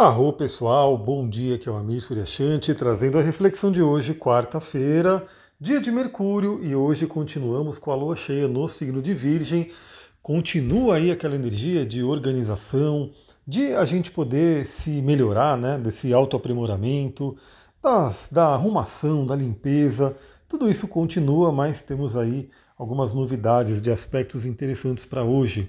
Arro pessoal, bom dia, aqui é o Amir Suryashanti, trazendo a reflexão de hoje, quarta-feira, dia de Mercúrio, e hoje continuamos com a lua cheia no signo de Virgem. Continua aí aquela energia de organização, de a gente poder se melhorar, né, desse autoaprimoramento, das, da arrumação, da limpeza, tudo isso continua, mas temos aí algumas novidades de aspectos interessantes para hoje.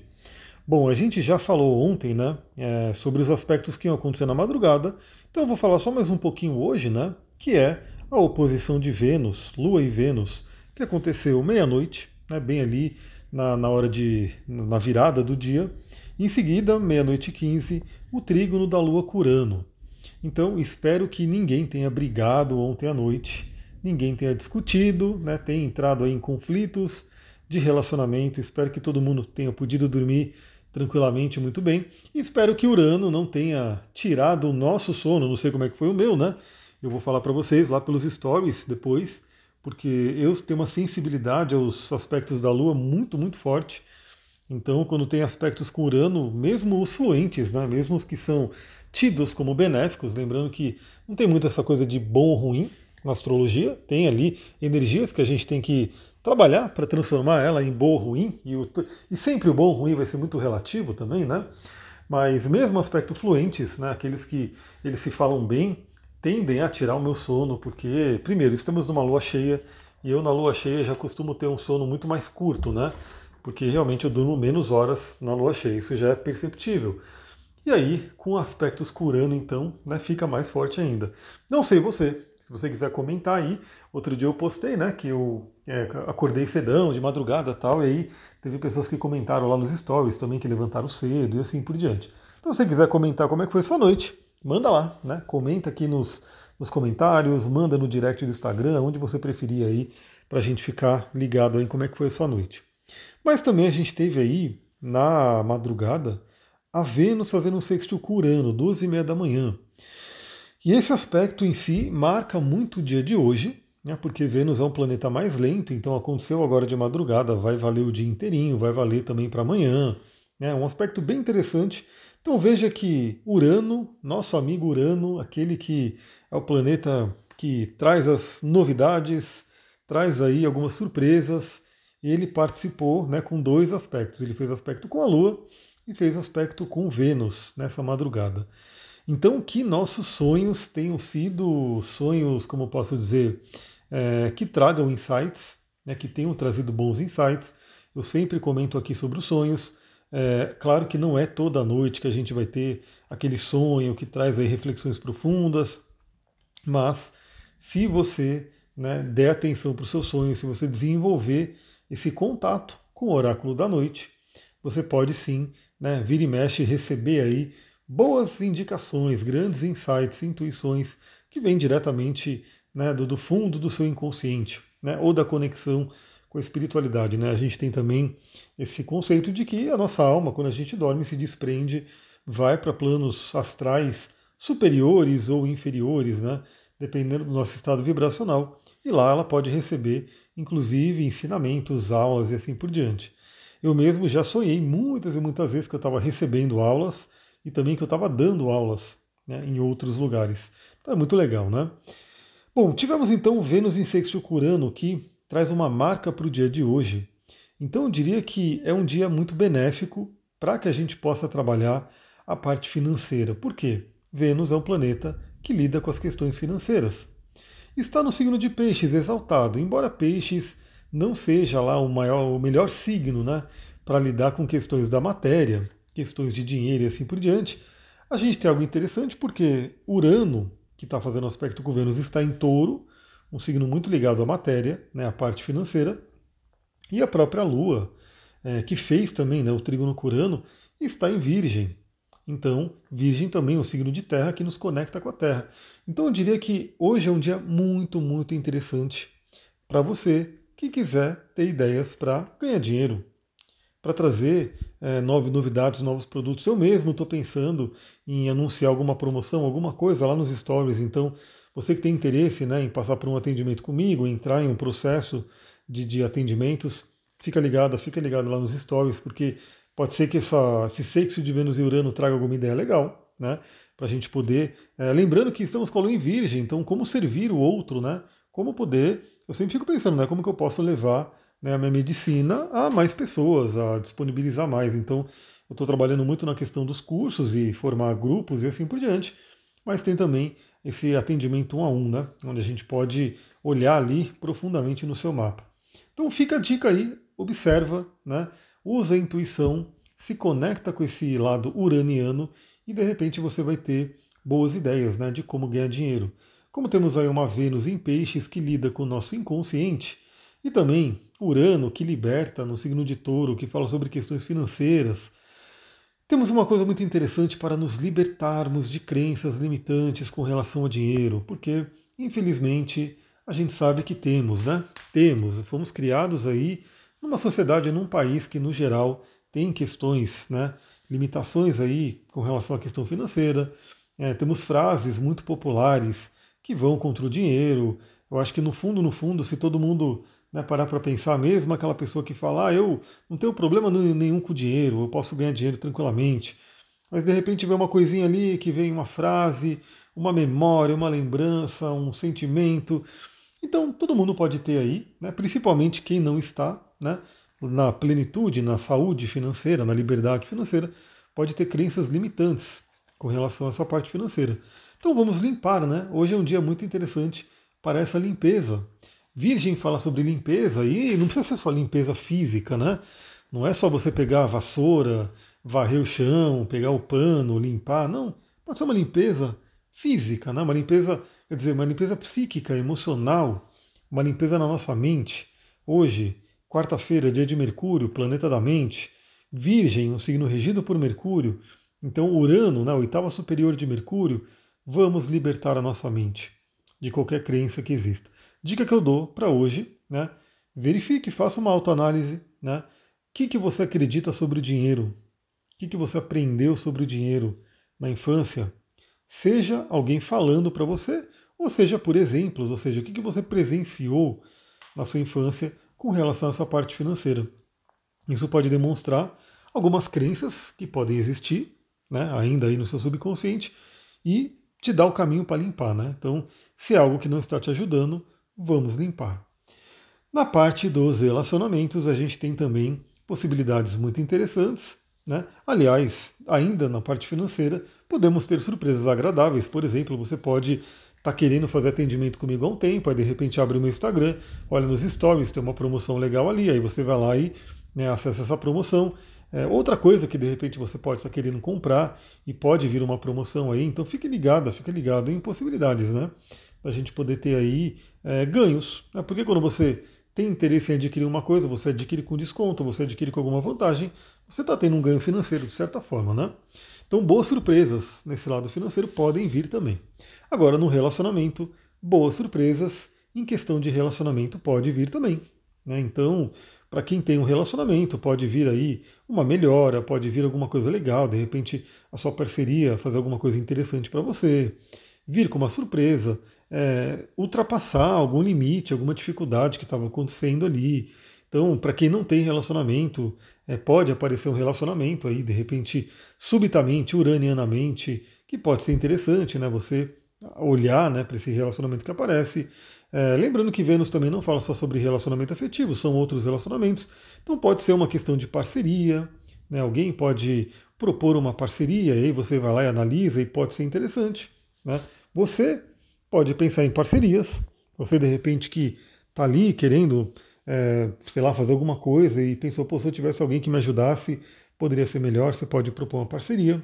Bom, a gente já falou ontem, né, é, sobre os aspectos que iam acontecer na madrugada, então eu vou falar só mais um pouquinho hoje, né, que é a oposição de Vênus, Lua e Vênus, que aconteceu meia-noite, né, bem ali na, na hora de, na virada do dia. Em seguida, meia-noite e 15, o trígono da Lua Curano. Então, espero que ninguém tenha brigado ontem à noite, ninguém tenha discutido, né, tenha entrado em conflitos de relacionamento. Espero que todo mundo tenha podido dormir tranquilamente, muito bem. Espero que Urano não tenha tirado o nosso sono, não sei como é que foi o meu, né? Eu vou falar para vocês lá pelos stories depois, porque eu tenho uma sensibilidade aos aspectos da Lua muito, muito forte. Então, quando tem aspectos com Urano, mesmo os fluentes, né, mesmo os que são tidos como benéficos, lembrando que não tem muito essa coisa de bom ou ruim na astrologia, tem ali energias que a gente tem que trabalhar para transformar ela em boa ou ruim, e, o, e sempre o bom ou ruim vai ser muito relativo também, né? Mas mesmo aspecto fluentes, né, aqueles que eles se falam bem, tendem a tirar o meu sono, porque, primeiro, estamos numa lua cheia, e eu na lua cheia já costumo ter um sono muito mais curto, né? Porque realmente eu durmo menos horas na lua cheia, isso já é perceptível. E aí, com aspectos curando, então, né, fica mais forte ainda. Não sei você, se você quiser comentar aí, outro dia eu postei, né, que eu é, acordei cedão, de madrugada tal, e aí teve pessoas que comentaram lá nos stories também que levantaram cedo e assim por diante. Então, se você quiser comentar como é que foi sua noite, manda lá, né? Comenta aqui nos, nos comentários, manda no direct do Instagram, onde você preferir aí, para a gente ficar ligado aí como é que foi a sua noite. Mas também a gente teve aí, na madrugada, a Vênus fazendo um sexto com Urano, 12 e meia da manhã. E esse aspecto em si marca muito o dia de hoje, né, porque Vênus é um planeta mais lento, então aconteceu agora de madrugada, vai valer o dia inteirinho, vai valer também para amanhã. Né, um aspecto bem interessante. Então veja que Urano, nosso amigo Urano, aquele que é o planeta que traz as novidades, traz aí algumas surpresas, ele participou né, com dois aspectos. Ele fez aspecto com a Lua e fez aspecto com Vênus nessa madrugada. Então, que nossos sonhos tenham sido sonhos, como posso dizer, é, que tragam insights, né, que tenham trazido bons insights. Eu sempre comento aqui sobre os sonhos. É, claro que não é toda noite que a gente vai ter aquele sonho que traz aí reflexões profundas, mas se você né, der atenção para os seus sonhos, se você desenvolver esse contato com o oráculo da noite, você pode sim né, vir e mexe receber aí boas indicações, grandes insights, intuições que vêm diretamente né, do, do, fundo do seu inconsciente, né, ou da conexão com a espiritualidade. Né? A gente tem também esse conceito de que a nossa alma, quando a gente dorme, se desprende, vai para planos astrais superiores ou inferiores, né, dependendo do nosso estado vibracional, e lá ela pode receber, inclusive, ensinamentos, aulas e assim por diante. Eu mesmo já sonhei muitas e muitas vezes que eu estava recebendo aulas e também que eu estava dando aulas né, em outros lugares. Então é muito legal, né? Bom, tivemos então Vênus em sexto Curano, que traz uma marca para o dia de hoje. Então eu diria que é um dia muito benéfico para que a gente possa trabalhar a parte financeira. Por quê? Vênus é um planeta que lida com as questões financeiras. Está no signo de Peixes, exaltado, embora Peixes não seja lá o maior, o melhor signo, né, para lidar com questões da matéria, questões de dinheiro e assim por diante, a gente tem algo interessante porque Urano, que está fazendo aspecto com Vênus, está em touro, um signo muito ligado à matéria, né, à parte financeira, e a própria Lua, é, que fez também né, o trígono com Urano, está em Virgem. Então, Virgem também é um signo de terra que nos conecta com a Terra. Então, eu diria que hoje é um dia muito, muito interessante para você que quiser ter ideias para ganhar dinheiro, para trazer é, novas novidades, novos produtos. Eu mesmo estou pensando em anunciar alguma promoção, alguma coisa lá nos stories. Então, você que tem interesse né, em passar por um atendimento comigo, entrar em um processo de, de atendimentos, fica ligado, fica ligado lá nos stories, porque pode ser que essa, esse sexo de Vênus e Urano traga alguma ideia legal. né? Para a gente poder. É, lembrando que estamos com a lua em virgem, então como servir o outro, né? Como poder. Eu sempre fico pensando, né? Como que eu posso levar né, a minha medicina a mais pessoas, a disponibilizar mais. Então, eu estou trabalhando muito na questão dos cursos e formar grupos e assim por diante, mas tem também esse atendimento um a um, né? Onde a gente pode olhar ali profundamente no seu mapa. Então fica a dica aí, observa, né? Usa a intuição, se conecta com esse lado uraniano e de repente você vai ter boas ideias né, de como ganhar dinheiro. Como temos aí uma Vênus em peixes que lida com o nosso inconsciente, e também Urano que liberta no signo de touro, que fala sobre questões financeiras, temos uma coisa muito interessante para nos libertarmos de crenças limitantes com relação ao dinheiro, porque, infelizmente, a gente sabe que temos, né? Temos, fomos criados aí numa sociedade, num país que, no geral, tem questões, né? Limitações aí com relação à questão financeira. É, temos frases muito populares que vão contra o dinheiro. Eu acho que no fundo, no fundo, se todo mundo né, parar para pensar mesmo, aquela pessoa que fala, ah, eu não tenho problema nenhum com dinheiro, eu posso ganhar dinheiro tranquilamente. Mas de repente vem uma coisinha ali, que vem uma frase, uma memória, uma lembrança, um sentimento. Então todo mundo pode ter aí, né, principalmente quem não está né, na plenitude, na saúde financeira, na liberdade financeira, pode ter crenças limitantes com relação a essa parte financeira. Então vamos limpar, né? Hoje é um dia muito interessante para essa limpeza. Virgem fala sobre limpeza e não precisa ser só limpeza física, né? Não é só você pegar a vassoura, varrer o chão, pegar o pano, limpar, não. Pode ser uma limpeza física, né? uma limpeza, quer dizer, uma limpeza psíquica, emocional, uma limpeza na nossa mente. Hoje, quarta-feira, dia de Mercúrio, planeta da mente, Virgem, um signo regido por Mercúrio. Então, Urano, na oitava superior de Mercúrio, vamos libertar a nossa mente de qualquer crença que exista. Dica que eu dou para hoje, né? Verifique, faça uma autoanálise, né? O que, que você acredita sobre o dinheiro? O que, que você aprendeu sobre o dinheiro na infância? Seja alguém falando para você, ou seja por exemplos, ou seja, o que, que você presenciou na sua infância com relação a essa parte financeira. Isso pode demonstrar algumas crenças que podem existir, né, ainda aí no seu subconsciente, e te dar o caminho para limpar. Né? Então, se é algo que não está te ajudando, vamos limpar. Na parte dos relacionamentos, a gente tem também possibilidades muito interessantes. Né? Aliás, ainda na parte financeira, podemos ter surpresas agradáveis. Por exemplo, você pode estar tá querendo fazer atendimento comigo há um tempo, aí de repente abre o meu Instagram, olha nos stories, tem uma promoção legal ali, aí você vai lá e né, acessa essa promoção. É, outra coisa que de repente você pode estar tá querendo comprar e pode vir uma promoção aí, então fique ligado, fique ligado em possibilidades, né? Da gente poder ter aí é, ganhos. Né? Porque quando você tem interesse em adquirir uma coisa, você adquire com desconto, você adquire com alguma vantagem, você está tendo um ganho financeiro, de certa forma, né? Então, boas surpresas nesse lado financeiro podem vir também. Agora, no relacionamento, boas surpresas em questão de relacionamento pode vir também. Né? Então, para quem tem um relacionamento, pode vir aí uma melhora, pode vir alguma coisa legal, de repente a sua parceria fazer alguma coisa interessante para você, vir com uma surpresa, é, ultrapassar algum limite, alguma dificuldade que estava acontecendo ali. Então, para quem não tem relacionamento, é, pode aparecer um relacionamento aí, de repente, subitamente, uranianamente, que pode ser interessante, né? Você olhar né, para esse relacionamento que aparece. É, lembrando que Vênus também não fala só sobre relacionamento afetivo, são outros relacionamentos. Então pode ser uma questão de parceria, né? alguém pode propor uma parceria, e aí você vai lá e analisa e pode ser interessante. Né? Você pode pensar em parcerias. Você, de repente, que está ali querendo, é, sei lá, fazer alguma coisa e pensou, pô, se eu tivesse alguém que me ajudasse, poderia ser melhor, você pode propor uma parceria.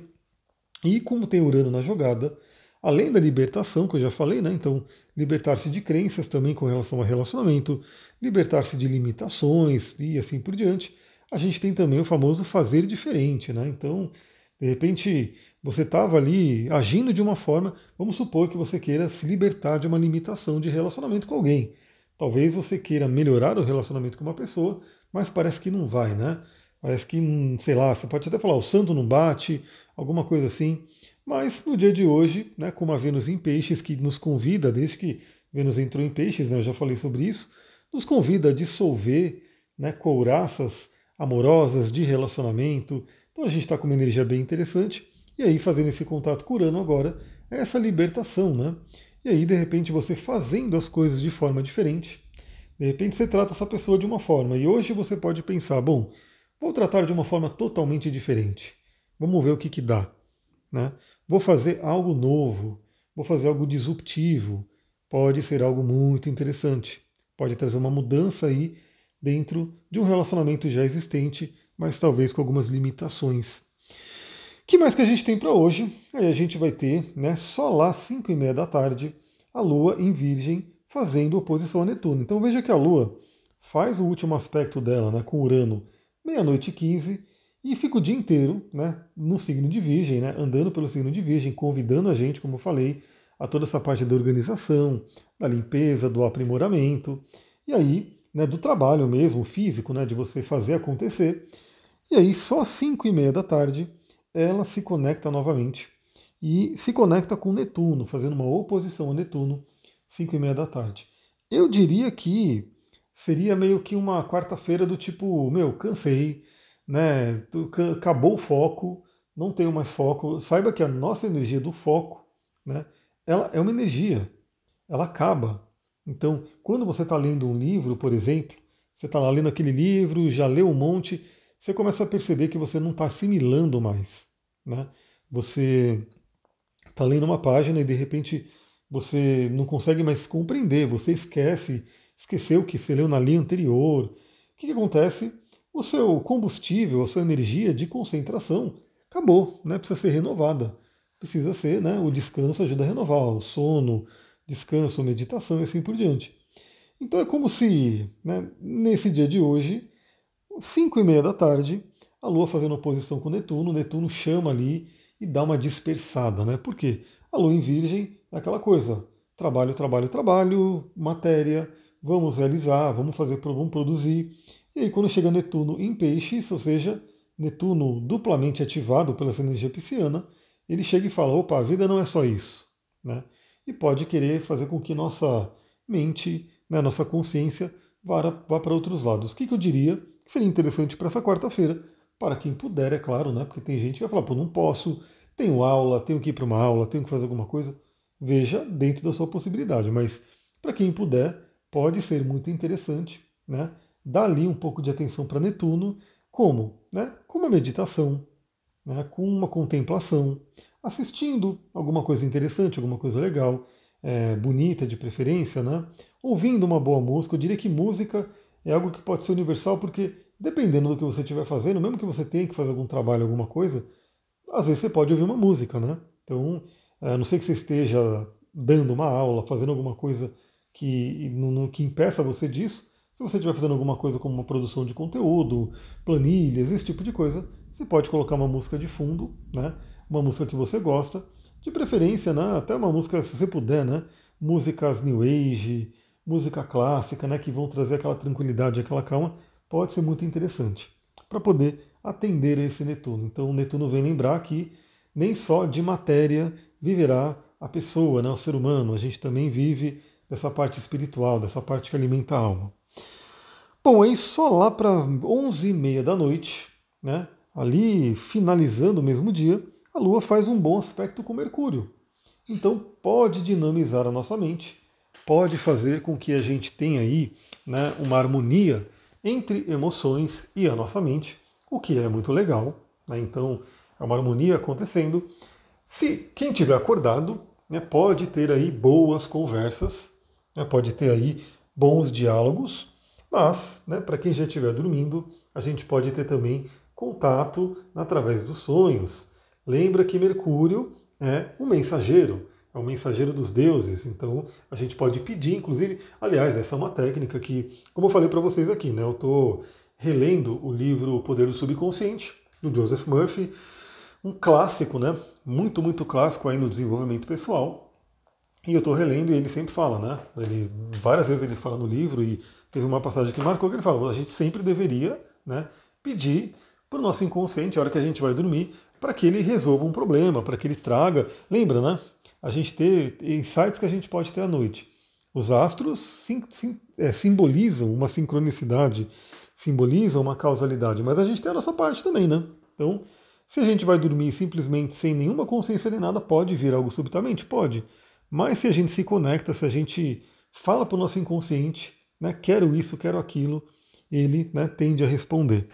E como tem Urano na jogada, além da libertação, que eu já falei, né? Então, libertar-se de crenças também com relação a relacionamento, libertar-se de limitações e assim por diante, a gente tem também o famoso fazer diferente, né? Então, de repente, você estava ali agindo de uma forma, vamos supor que você queira se libertar de uma limitação de relacionamento com alguém. Talvez você queira melhorar o relacionamento com uma pessoa, mas parece que não vai, né? Parece que, sei lá, você pode até falar, o santo não bate, alguma coisa assim. Mas no dia de hoje, né, como a Vênus em Peixes, que nos convida, desde que Vênus entrou em Peixes, né, eu já falei sobre isso, nos convida a dissolver né, couraças amorosas de relacionamento. Então a gente está com uma energia bem interessante E aí, fazendo esse contato com Urano agora, é essa libertação, né? E aí, de repente, você fazendo as coisas de forma diferente, de repente você trata essa pessoa de uma forma, e hoje você pode pensar, bom, vou tratar de uma forma totalmente diferente. Vamos ver o que, que dá. Né? Vou fazer algo novo, vou fazer algo disruptivo, pode ser algo muito interessante, pode trazer uma mudança aí dentro de um relacionamento já existente, mas talvez com algumas limitações. que mais que a gente tem para hoje? Aí a gente vai ter, né, só lá 5 e meia da tarde, a Lua em Virgem fazendo oposição a Netuno. Então veja que a Lua faz o último aspecto dela né, com Urano meia-noite e 15 e fica o dia inteiro né, no signo de Virgem, né, andando pelo signo de Virgem, convidando a gente, como eu falei, a toda essa parte da organização, da limpeza, do aprimoramento, e aí né, do trabalho mesmo, físico, né, de você fazer acontecer. E aí, só às 5 e meia da tarde, ela se conecta novamente e se conecta com Netuno, fazendo uma oposição a Netuno 5 e meia da tarde. Eu diria que seria meio que uma quarta-feira do tipo, meu, cansei, né? Acabou o foco, não tenho mais foco. Saiba que a nossa energia do foco, né? Ela é uma energia, ela acaba. Então, quando você está lendo um livro, por exemplo, você está lá lendo aquele livro, já leu um monte, você começa a perceber que você não está assimilando mais, né? Você está lendo uma página e de repente você não consegue mais compreender, você esquece, esqueceu o que você leu na linha anterior. O que, que acontece? O seu combustível, a sua energia de concentração acabou, né? precisa ser renovada. Precisa ser, né? o descanso ajuda a renovar, o sono, descanso, meditação e assim por diante. Então é como se, né, nesse dia de hoje, 5 e meia da tarde, a Lua fazendo oposição com Netuno, Netuno chama ali e dá uma dispersada, né? Por quê? A Lua em Virgem é aquela coisa, trabalho, trabalho, trabalho, matéria, vamos realizar, vamos fazer, vamos produzir. E aí quando chega Netuno em peixes, ou seja, Netuno duplamente ativado pela energia pisciana, ele chega e fala, opa, a vida não é só isso. Né? E pode querer fazer com que nossa mente, né, nossa consciência vá, para outros lados. O que, que eu diria seria interessante para essa quarta-feira? Para quem puder, é claro, né? Porque tem gente que vai falar, pô, não posso, tenho aula, tenho que ir para uma aula, tenho que fazer alguma coisa veja dentro da sua possibilidade. Mas para quem puder, pode ser muito interessante, né? Dar ali um pouco de atenção para Netuno, como? Né? Com uma meditação, né? com uma contemplação, assistindo alguma coisa interessante, alguma coisa legal, é, bonita de preferência, né? ouvindo uma boa música. Eu diria que música é algo que pode ser universal, porque dependendo do que você estiver fazendo, mesmo que você tenha que fazer algum trabalho, alguma coisa, às vezes você pode ouvir uma música, né? Então, a não ser que você esteja dando uma aula, fazendo alguma coisa que, que impeça você disso. Se você estiver fazendo alguma coisa como uma produção de conteúdo, planilhas, esse tipo de coisa, você pode colocar uma música de fundo, né? uma música que você gosta, de preferência, né? até uma música, se você puder, né? músicas new age, música clássica, né? que vão trazer aquela tranquilidade, aquela calma, pode ser muito interessante para poder atender esse Netuno. Então o Netuno vem lembrar que nem só de matéria viverá a pessoa, né, o ser humano. A gente também vive dessa parte espiritual, dessa parte que alimenta a alma. Bom, aí só lá para 11h30 da noite, né, ali finalizando o mesmo dia, a Lua faz um bom aspecto com Mercúrio. Então pode dinamizar a nossa mente, pode fazer com que a gente tenha aí né, uma harmonia entre emoções e a nossa mente, o que é muito legal. Né? Então é uma harmonia acontecendo. Se quem tiver acordado, né, pode ter aí boas conversas, né, pode ter aí bons diálogos, mas né, para quem já estiver dormindo, a gente pode ter também contato através dos sonhos. Lembra que Mercúrio é um mensageiro, é o mensageiro dos deuses, então a gente pode pedir, inclusive, aliás, essa é uma técnica que, como eu falei para vocês aqui, né, eu estou relendo o livro O Poder do Subconsciente, do Joseph Murphy, um clássico, né? Muito, muito clássico aí no desenvolvimento pessoal. E eu estou relendo e ele sempre fala, né? Ele, várias vezes ele fala no livro e teve uma passagem que marcou que ele fala: a gente sempre deveria, né? Pedir para o nosso inconsciente, a hora que a gente vai dormir, para que ele resolva um problema, para que ele traga. Lembra, né? A gente ter insights que a gente pode ter à noite. Os astros sim, sim, é, simbolizam uma sincronicidade, simbolizam uma causalidade, mas a gente tem a nossa parte também, né? Então, Se a gente vai dormir simplesmente sem nenhuma consciência de nada, pode vir algo subitamente? Pode. Mas se a gente se conecta, se a gente fala para o nosso inconsciente, né, quero isso, quero aquilo, ele né, tende a responder.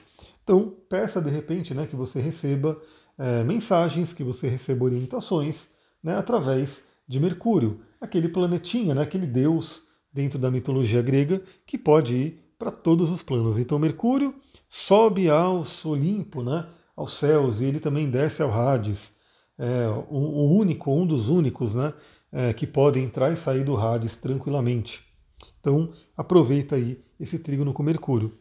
Então, peça de repente né, que você receba é, mensagens, que você receba orientações né, através de Mercúrio, aquele planetinha, né, aquele deus dentro da mitologia grega que pode ir para todos os planos. Então, Mercúrio sobe ao Olimpo, né, aos céus, e ele também desce ao Hades, é, o, o único, um dos únicos né, é, que pode entrar e sair do Hades tranquilamente. Então, aproveita aí esse trígono com Mercúrio.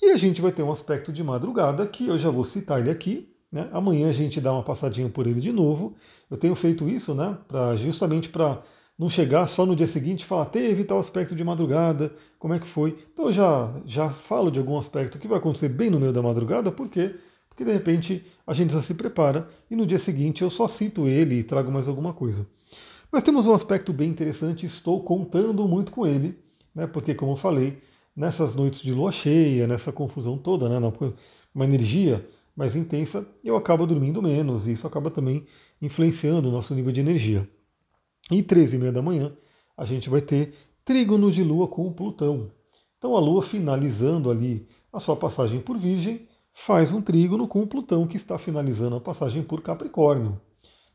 E a gente vai ter um aspecto de madrugada que eu já vou citar ele aqui. Né? Amanhã a gente dá uma passadinha por ele de novo. Eu tenho feito isso, né? Pra, justamente para não chegar só no dia seguinte e falar, teve tal aspecto de madrugada, como é que foi? Então eu já, já falo de algum aspecto que vai acontecer bem no meio da madrugada, por quê? Porque de repente a gente já se prepara e no dia seguinte eu só cito ele e trago mais alguma coisa. Mas temos um aspecto bem interessante, estou contando muito com ele, né? Porque como eu falei, nessas noites de lua cheia, nessa confusão toda, né? Uma energia mais intensa, eu acabo dormindo menos, e isso acaba também influenciando o nosso nível de energia. E 13 e meia da manhã, a gente vai ter trígono de Lua com Plutão. Então a Lua finalizando ali a sua passagem por Virgem, faz um trígono com Plutão que está finalizando a passagem por Capricórnio.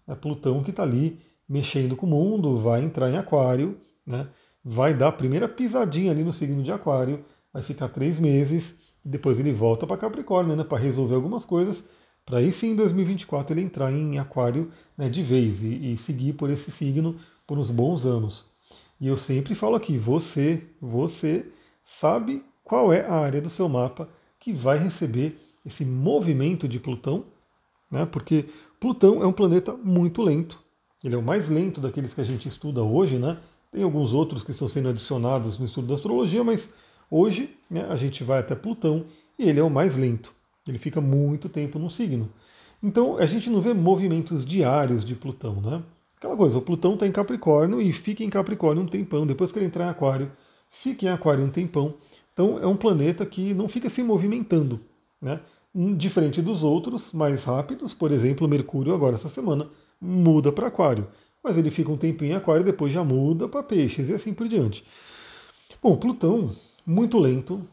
É Plutão que está ali mexendo com o mundo, vai entrar em Aquário, né? vai dar a primeira pisadinha ali no signo de Aquário, vai ficar três meses, depois ele volta para Capricórnio, né, para resolver algumas coisas, para aí sim em 2024 ele entrar em Aquário né, de vez e, e seguir por esse signo por uns bons anos. E eu sempre falo aqui, você, você sabe qual é a área do seu mapa que vai receber esse movimento de Plutão, né? Porque Plutão é um planeta muito lento. Ele é o mais lento daqueles que a gente estuda hoje, né? Tem alguns outros que estão sendo adicionados no estudo da astrologia, mas hoje né, a gente vai até Plutão e ele é o mais lento. Ele fica muito tempo no signo. Então a gente não vê movimentos diários de Plutão, né? Aquela coisa, o Plutão está em Capricórnio e fica em Capricórnio um tempão. Depois que ele entrar em Aquário, fica em Aquário um tempão. Então é um planeta que não fica se movimentando, né? Diferente dos outros, mais rápidos, por exemplo, Mercúrio agora essa semana muda para Aquário, mas ele fica um tempinho em Aquário depois já muda para Peixes e assim por diante. Bom, Plutão, muito lento,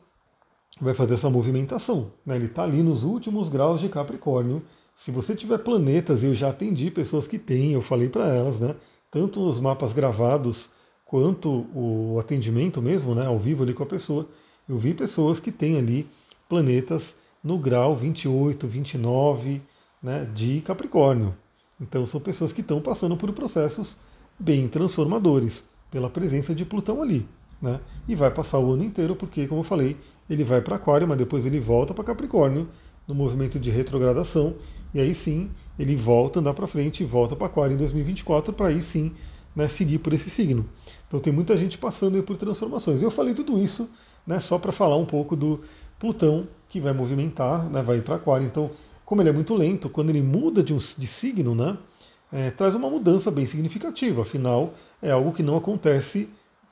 vai fazer essa movimentação. Né? Ele está ali nos últimos graus de Capricórnio. Se você tiver planetas, eu já atendi pessoas que têm, eu falei para elas, né? tanto os mapas gravados quanto o atendimento mesmo, né? ao vivo ali com a pessoa, eu vi pessoas que têm ali planetas no grau 28, 29 né, de Capricórnio. Então são pessoas que estão passando por processos bem transformadores pela presença de Plutão ali. Né? E vai passar o ano inteiro, porque, como eu falei, ele vai para Aquário, mas depois ele volta para Capricórnio, no movimento de retrogradação, e aí sim ele volta, andar para frente e volta para Aquário em 2024, para aí sim né, seguir por esse signo. Então tem muita gente passando por transformações. Eu falei tudo isso né, só para falar um pouco do Plutão, que vai movimentar, né, vai ir para Aquário. Então, como ele é muito lento, quando ele muda de, um, de signo, né, é, traz uma mudança bem significativa. Afinal, é algo que não acontece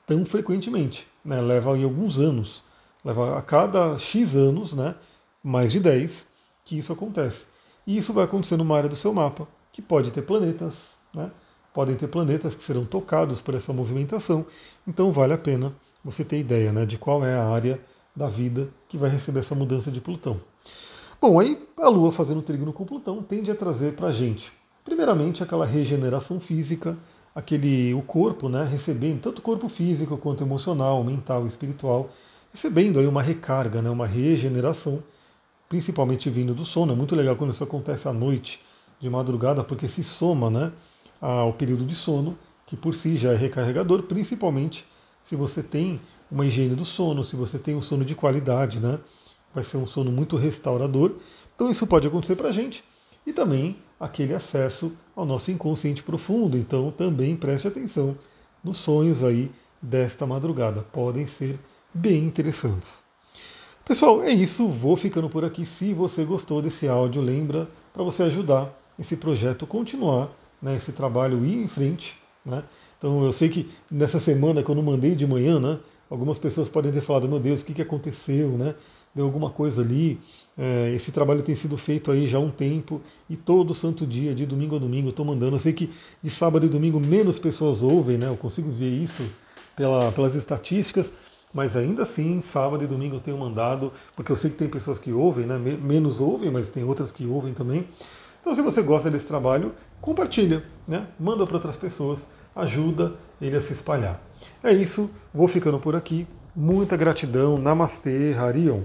tão frequentemente. Né, leva aí alguns anos. Leva a cada X anos, né, mais de 10, que isso acontece. E isso vai acontecer numa área do seu mapa, que pode ter planetas, né, podem ter planetas que serão tocados por essa movimentação. Então vale a pena você ter ideia né, de qual é a área da vida que vai receber essa mudança de Plutão. Bom, aí a Lua fazendo trígono com Plutão tende a trazer para a gente, primeiramente, aquela regeneração física, aquele o corpo, né, recebendo tanto corpo físico quanto emocional, mental, espiritual, recebendo aí uma recarga, né, uma regeneração, principalmente vindo do sono. É muito legal quando isso acontece à noite, de madrugada, porque se soma, né, ao período de sono, que por si já é recarregador, principalmente se você tem uma higiene do sono, se você tem um sono de qualidade, né? Vai ser um sono muito restaurador. Então isso pode acontecer para a gente. E também aquele acesso ao nosso inconsciente profundo. Então também preste atenção nos sonhos aí desta madrugada. Podem ser bem interessantes. Pessoal, é isso. Vou ficando por aqui. Se você gostou desse áudio, lembra para você ajudar esse projeto continuar, né, esse trabalho ir em frente. Né? Então eu sei que nessa semana que eu não mandei de manhã, né, algumas pessoas podem ter falado, meu Deus, o que, que aconteceu, né? deu alguma coisa ali. É, esse trabalho tem sido feito aí já há um tempo e todo santo dia, de domingo a domingo, eu estou mandando. Eu sei que de sábado e domingo menos pessoas ouvem, né? Eu consigo ver isso pela, pelas estatísticas, mas ainda assim, sábado e domingo eu tenho mandado, porque eu sei que tem pessoas que ouvem, né? Menos ouvem, mas tem outras que ouvem também. Então, se você gosta desse trabalho, compartilha, né? Manda para outras pessoas, ajuda ele a se espalhar. É isso, vou ficando por aqui. Muita gratidão. Namastê, Harion.